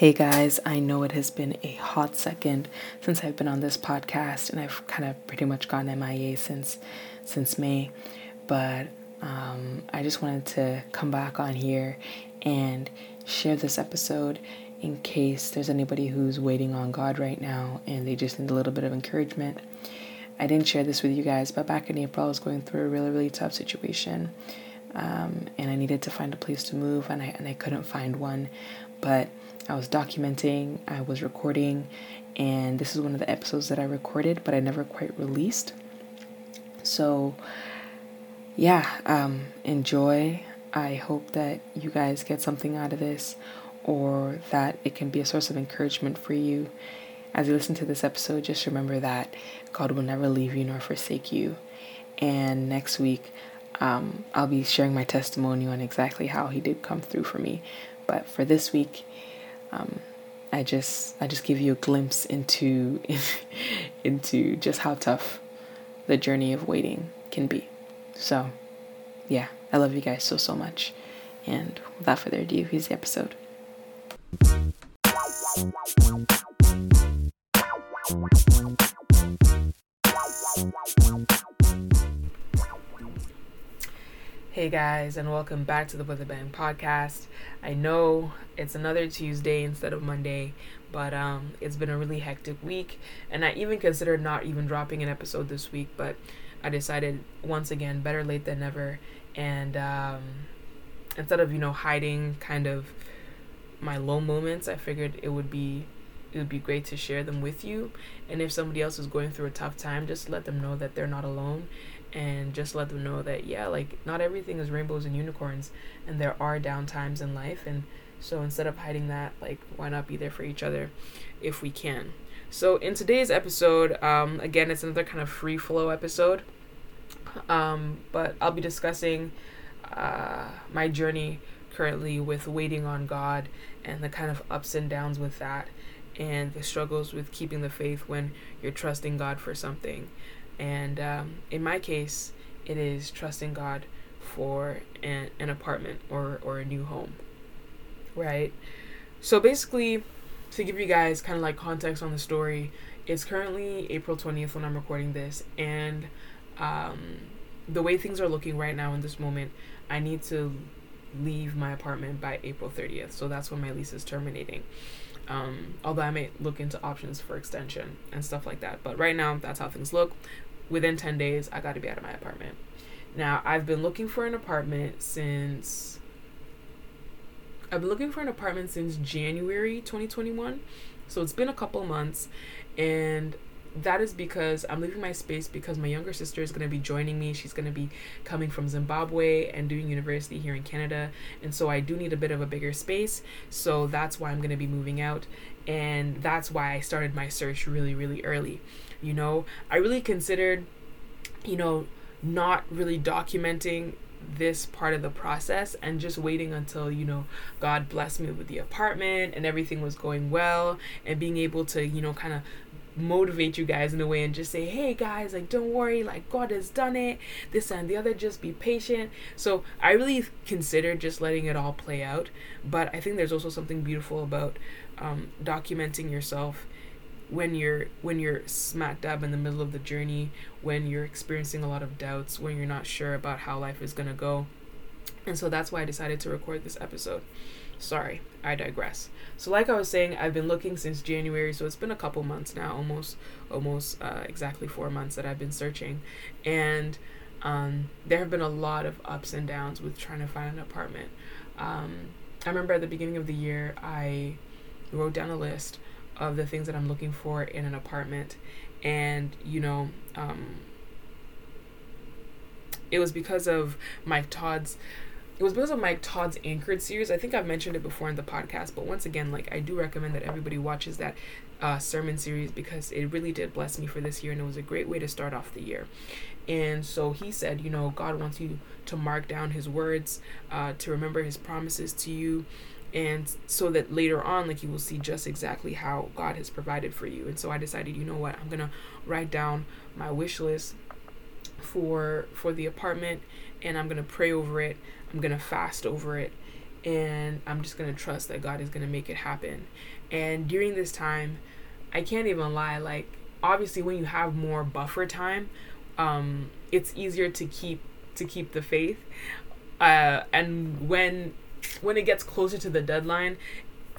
Hey guys, I know it has been a hot second since I've been on this podcast and I've kind of pretty much gone MIA since since May, but um, I just wanted to come back on here and share this episode in case there's anybody who's waiting on God right now and they just need a little bit of encouragement. I didn't share this with you guys, but back in April, I was going through a really, really tough situation. Um, and I needed to find a place to move, and I, and I couldn't find one. But I was documenting, I was recording, and this is one of the episodes that I recorded, but I never quite released. So, yeah, um, enjoy. I hope that you guys get something out of this or that it can be a source of encouragement for you. As you listen to this episode, just remember that God will never leave you nor forsake you. And next week, um, I'll be sharing my testimony on exactly how He did come through for me. But for this week, um, I just I just give you a glimpse into into just how tough the journey of waiting can be. So, yeah, I love you guys so so much. And without further ado, here's the episode. Hey guys, and welcome back to the Weather Bang podcast. I know it's another Tuesday instead of Monday, but um, it's been a really hectic week, and I even considered not even dropping an episode this week, but I decided once again, better late than never, and um, instead of you know hiding kind of my low moments, I figured it would be it would be great to share them with you. And if somebody else is going through a tough time, just let them know that they're not alone and just let them know that yeah like not everything is rainbows and unicorns and there are down times in life and so instead of hiding that like why not be there for each other if we can? So in today's episode um, again it's another kind of free flow episode um, but i'll be discussing uh, my journey currently with waiting on god and the kind of ups and downs with that and the struggles with keeping the faith when you're trusting god for something and um, in my case, it is trusting God for an, an apartment or, or a new home. Right? So basically, to give you guys kind of like context on the story, it's currently April 20th when I'm recording this, and um, the way things are looking right now in this moment, I need to leave my apartment by April 30th. So that's when my lease is terminating. Um, although I may look into options for extension and stuff like that. But right now, that's how things look within 10 days, I got to be out of my apartment. Now, I've been looking for an apartment since. I've been looking for an apartment since January 2021. So it's been a couple months. And that is because I'm leaving my space because my younger sister is going to be joining me. She's going to be coming from Zimbabwe and doing university here in Canada. And so I do need a bit of a bigger space. So that's why I'm going to be moving out. And that's why I started my search really, really early. You know, I really considered, you know, not really documenting this part of the process and just waiting until you know god blessed me with the apartment and everything was going well and being able to you know kind of motivate you guys in a way and just say hey guys like don't worry like god has done it this and the other just be patient. So i really consider just letting it all play out but i think there's also something beautiful about um, documenting yourself when you're when you're smack dab in the middle of the journey when you're experiencing a lot of doubts when you're not sure about how life is to go. And so that's why i decided to record this episode sorry i digress. So like i was saying i've been looking since january so it's been a couple months now almost almost uh, exactly four months that i've been searching. And um, there have been a lot of ups and downs with trying to find an apartment. Um, i remember at the beginning of the year i wrote down a list of the things that I'm looking for in an apartment. And, you know, um, it was because of Mike Todd's it was because of Mike Todd's Anchored series. I think I've mentioned it before in the podcast, but once again, like I do recommend that everybody watches that uh, sermon series because it really did bless me for this year and it was a great way to start off the year. And so he said, you know, God wants you to mark down his words, uh, to remember his promises to you, and so that later on like you will see just exactly how god has provided for you and so i decided you know what i'm gonna write down my wish list for for the apartment and i'm gonna pray over it i'm gonna fast over it and I'm just gonna trust that God is gonna make it happen. And during this time, I can't even lie. Like obviously, when you have more buffer time, um, it's easier to keep to keep the faith. Uh, and when when it gets closer to the deadline,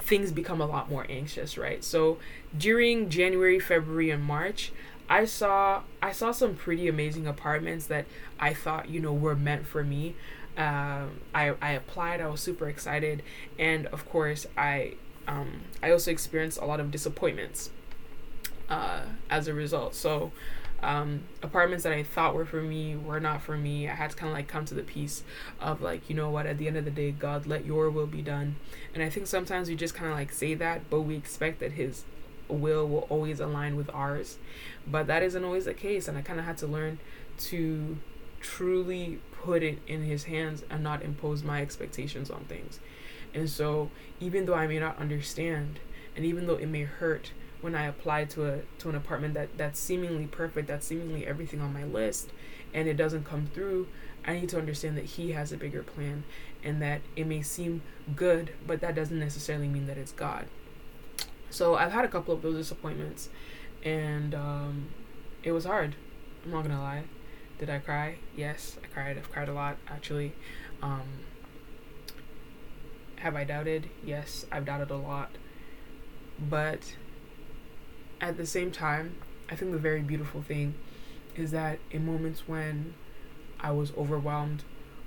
things become a lot more anxious, right? So during January, February, and March, I saw I saw some pretty amazing apartments that I thought you know were meant for me. Um, I I applied. I was super excited, and of course I um, I also experienced a lot of disappointments uh, as a result. So um, apartments that I thought were for me were not for me. I had to kind of like come to the peace of like, you know what, at the end of the day, God, let your will be done. And I think sometimes we just kind of like say that, but we expect that His will will always align with ours. But that isn't always the case. And I kind of had to learn to truly put it in His hands and not impose my expectations on things. And so, even though I may not understand, and even though it may hurt, when I apply to a to an apartment that that's seemingly perfect, that's seemingly everything on my list, and it doesn't come through, I need to understand that he has a bigger plan, and that it may seem good, but that doesn't necessarily mean that it's God. So I've had a couple of those disappointments, and um, it was hard. I'm not gonna lie. Did I cry? Yes, I cried. I've cried a lot actually. Um, have I doubted? Yes, I've doubted a lot. But at the same time, I think the very beautiful thing is that in moments when I was overwhelmed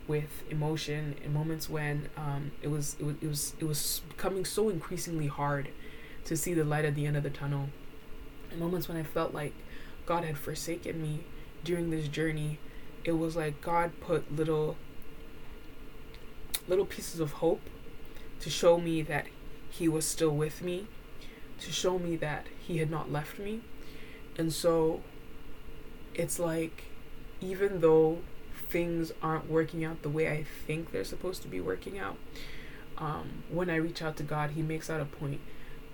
with emotion, in moments when um, it was it was it was it was becoming so increasingly hard to see the light at the end of the tunnel, in moments when I felt like God had forsaken me during this journey, it was like God put little little pieces of hope to show me that He was still with me to show me that he had not left me. And so it's like, even though things aren't working out the way I think they're supposed to be working out, um, when I reach out to God, He makes out a point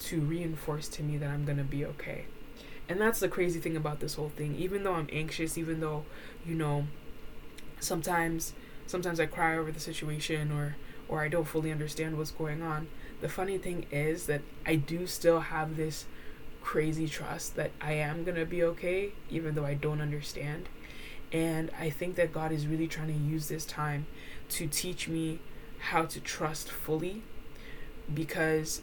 to reinforce to me that I'm going to be okay. And that's the crazy thing about this whole thing. Even though I'm anxious, even though, you know, sometimes sometimes I cry over the situation or or I don't fully understand what's going on, the funny thing is that I do still have this crazy trust that I am going to be okay, even though I don't understand. And I think that God is really trying to use this time to teach me how to trust fully because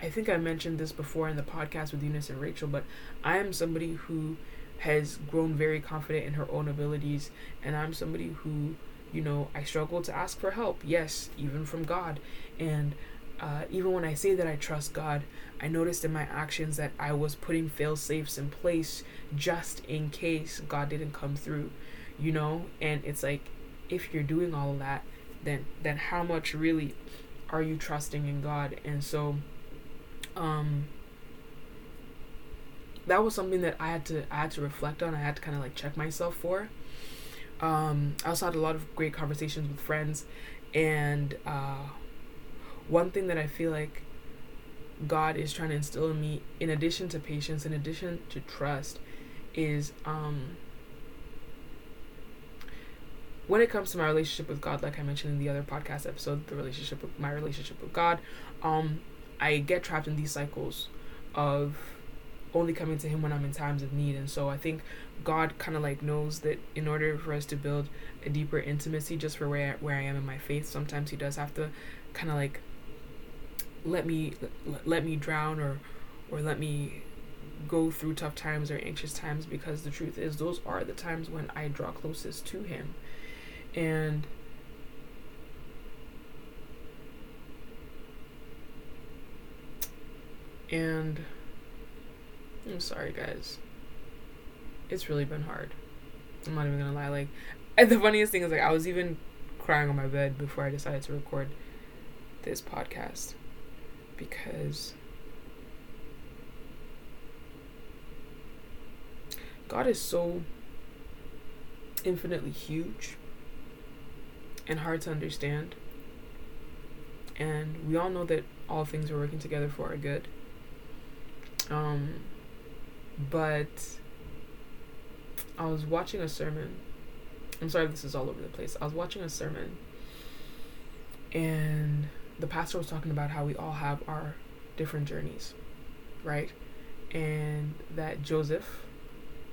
I think I mentioned this before in the podcast with Eunice and Rachel, but I am somebody who has grown very confident in her own abilities, and I'm somebody who, you know, I struggle to ask for help, yes, even from God. And uh, even when I say that I trust God, I noticed in my actions that I was putting fail safes in place just in case God didn't come through, you know. And it's like, if you're doing all of that, then then how much really are you trusting in God? And so, um, that was something that I had to I had to reflect on. I had to kind of like check myself for. Um, I also had a lot of great conversations with friends, and uh, one thing that I feel like God is trying to instill in me, in addition to patience, in addition to trust, is um, when it comes to my relationship with God, like I mentioned in the other podcast episode, the relationship with my relationship with God, um, I get trapped in these cycles of only coming to Him when I'm in times of need, and so I think God kind of like knows that in order for us to build a deeper intimacy, just for where where I am in my faith, sometimes He does have to kind of like let me let me drown or or let me go through tough times or anxious times because the truth is those are the times when I draw closest to him. And and I'm sorry guys. It's really been hard. I'm not even gonna lie. Like, the funniest thing is like I was even crying on my bed before I decided to record this podcast because God is so infinitely huge and hard to understand. And we all know that all things are working together for our good. Um, but I was watching a sermon. I'm sorry this is all over the place. I was watching a sermon and the pastor was talking about how we all have our different journeys, right? And that Joseph,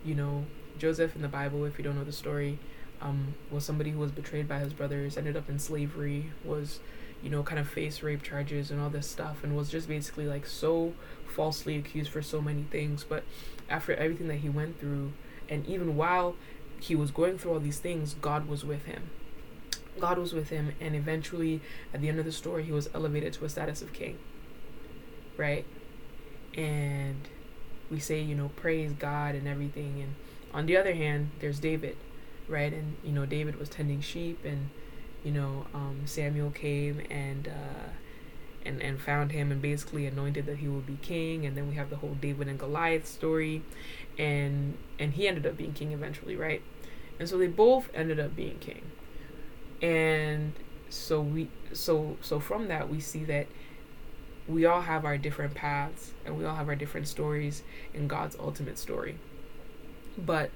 you know, Joseph in the Bible, if you don't know the story, um, was somebody who was betrayed by his brothers, ended up in slavery, was, you know, kind of face rape charges and all this stuff, and was just basically like so falsely accused for so many things. But after everything that he went through, and even while he was going through all these things, God was with him. God was with him, and eventually, at the end of the story, he was elevated to a status of king. Right? And we say, you know, praise God and everything. And on the other hand, there's David, right? And, you know, David was tending sheep, and, you know, um, Samuel came and, uh, and, and found him and basically anointed that he would be king. And then we have the whole David and Goliath story. And, and he ended up being king eventually, right? And so they both ended up being king and so we so so from that we see that we all have our different paths and we all have our different stories in God's ultimate story. But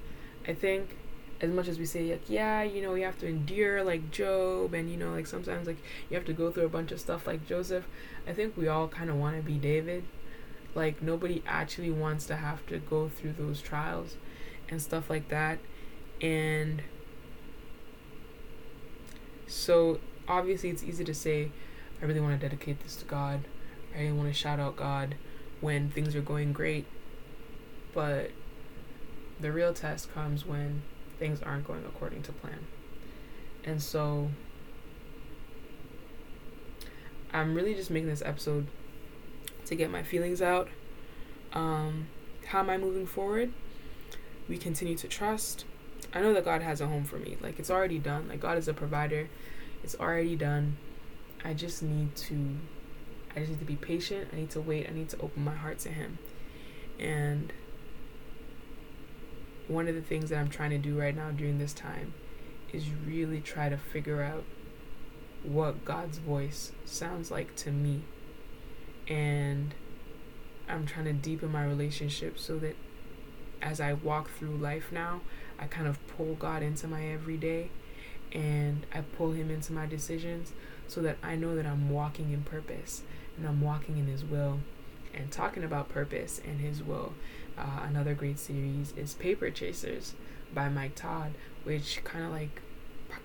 I think as much as we say like yeah, you know, you have to endure like Job and you know like sometimes like you have to go through a bunch of stuff like Joseph, I think we all kind of want to be David. Like nobody actually wants to have to go through those trials and stuff like that. And so obviously, it's easy to say, I really want to dedicate this to God. I really want to shout out God when things are going great. But the real test comes when things aren't going according to plan. And so I'm really just making this episode to get my feelings out. Um, how am I moving forward? We continue to trust. I know that God has a home for me. Like it's already done. Like God is a provider. It's already done. I just need to I just need to be patient. I need to wait. I need to open my heart to him. And one of the things that I'm trying to do right now during this time is really try to figure out what God's voice sounds like to me. And I'm trying to deepen my relationship so that as I walk through life now, I kind of pull God into my everyday and I pull Him into my decisions so that I know that I'm walking in purpose and I'm walking in His will. And talking about purpose and His will, uh, another great series is Paper Chasers by Mike Todd, which kind of like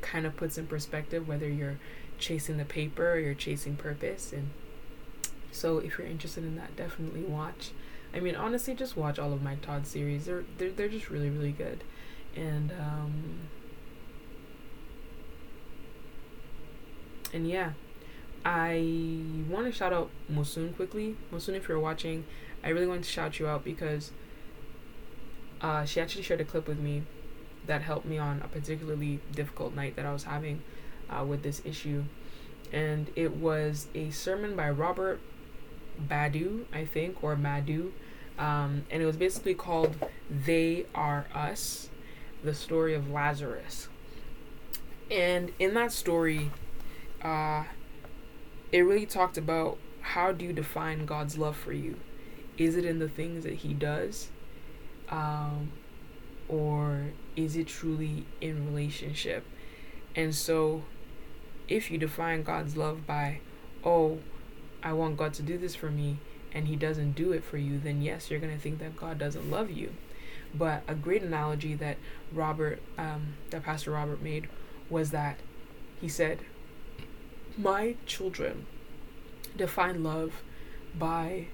kind of puts in perspective whether you're chasing the paper or you're chasing purpose. And so, if you're interested in that, definitely watch. I mean, honestly, just watch all of Mike Todd's series. They're they're they're just really really good and um, and yeah, I want to shout out Mosun quickly. Mosun, if you're watching, I really want to shout you out because uh, she actually shared a clip with me that helped me on a particularly difficult night that I was having uh, with this issue. And it was a sermon by Robert Badu, I think, or Madu. Um, and it was basically called They Are Us the story of Lazarus. And in that story, uh, it really talked about how do you define God's love for you? Is it in the things that He does? Um, or is it truly in relationship? And so, if you define God's love by, oh, I want God to do this for me, and He doesn't do it for you, then yes, you're going to think that God doesn't love you. But a great analogy that Robert, um, that Pastor Robert made, was that he said, "My children define love by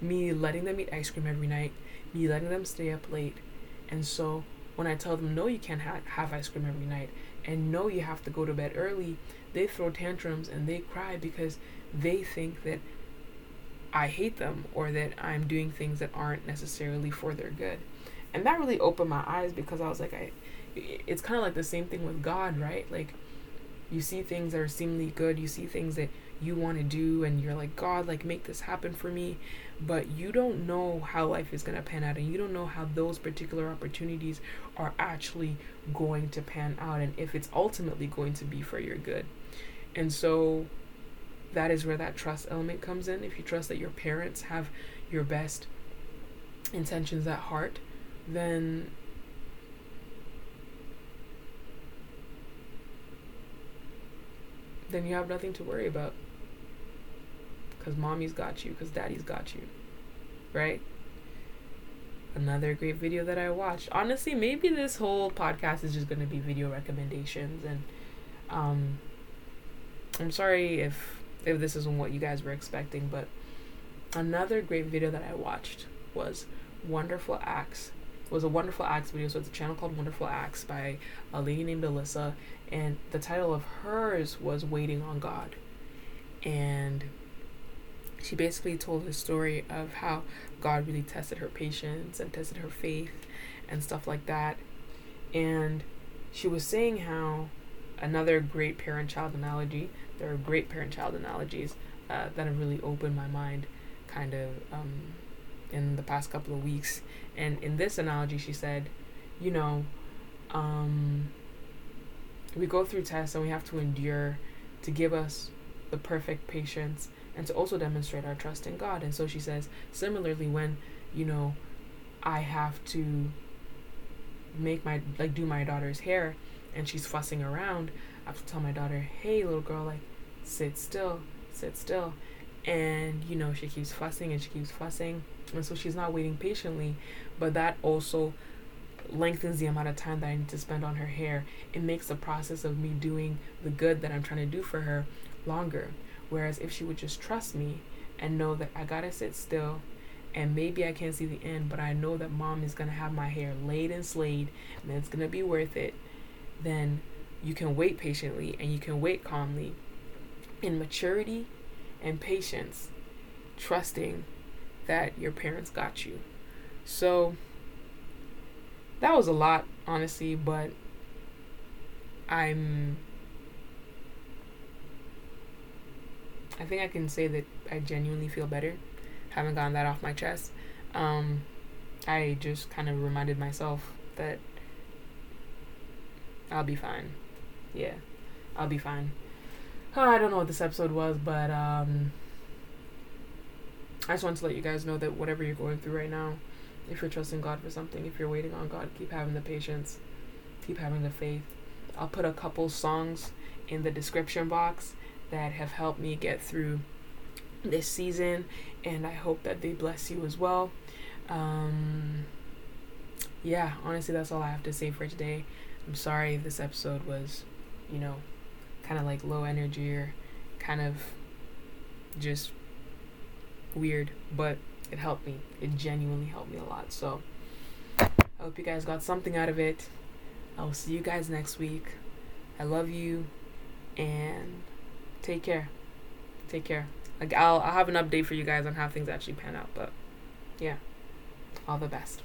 me letting them eat ice cream every night, me letting them stay up late, and so when I tell them no, you can't ha- have ice cream every night, and no, you have to go to bed early, they throw tantrums and they cry because they think that I hate them or that I'm doing things that aren't necessarily for their good." and that really opened my eyes because I was like, I, it's kind of like the same thing with God, right? Like, you see things that are seemingly good, you see things that you want to do, and you're like, God, like, make this happen for me. But you don't know how life is going to pan out, and you don't know how those particular opportunities are actually going to pan out, and if it's ultimately going to be for your good. And so, that is where that trust element comes in. If you trust that your parents have your best intentions at heart, then then you have nothing to worry about. Because mommy's got you, because daddy's got you. Right? Another great video that I watched. Honestly, maybe this whole podcast is just going to be video recommendations. And um, I'm sorry if if this isn't what you guys were expecting, but another great video that I watched was Wonderful Acts was a Wonderful Acts video. So it's a channel called Wonderful Acts by a lady named Alyssa, and the title of hers was Waiting on God, and she basically told the story of how God really tested her patience and tested her faith and stuff like that, and she was saying how another great parent-child analogy. There are great parent-child analogies uh, that have really opened my mind, kind of. Um, in the past couple of weeks. And in this analogy, she said, you know, um, we go through tests and we have to endure to give us the perfect patience and to also demonstrate our trust in God. And so she says, similarly, when, you know, I have to make my, like, do my daughter's hair and she's fussing around, I have to tell my daughter, hey, little girl, like, sit still, sit still. And, you know, she keeps fussing and she keeps fussing so she's not waiting patiently but that also lengthens the amount of time that I need to spend on her hair. It makes the process of me doing the good that I'm trying to do for her longer. Whereas if she would just trust me and know that I gotta sit still and maybe I can't see the end, but I know that mom is gonna have my hair laid and slayed and it's gonna be worth it, then you can wait patiently and you can wait calmly in maturity and patience, trusting that your parents got you. So that was a lot, honestly, but I'm. I think I can say that I genuinely feel better. Haven't gotten that off my chest. Um, I just kind of reminded myself that I'll be fine. Yeah, I'll be fine. I don't know what this episode was, but um, I just want to let you guys know that whatever you're going through right now, if you're trusting God for something, if you're waiting on God, keep having the patience, keep having the faith. I'll put a couple songs in the description box that have helped me get through this season, and I hope that they bless you as well. Um, yeah, honestly, that's all I have to say for today. I'm sorry this episode was, you know, kind of like low energy or kind of just weird, but it helped me. It genuinely helped me a lot. So I hope you guys got something out of it. I will see you guys next week. I love you and take care. Take care. Like I'll I'll have an update for you guys on how things actually pan out, but yeah. All the best.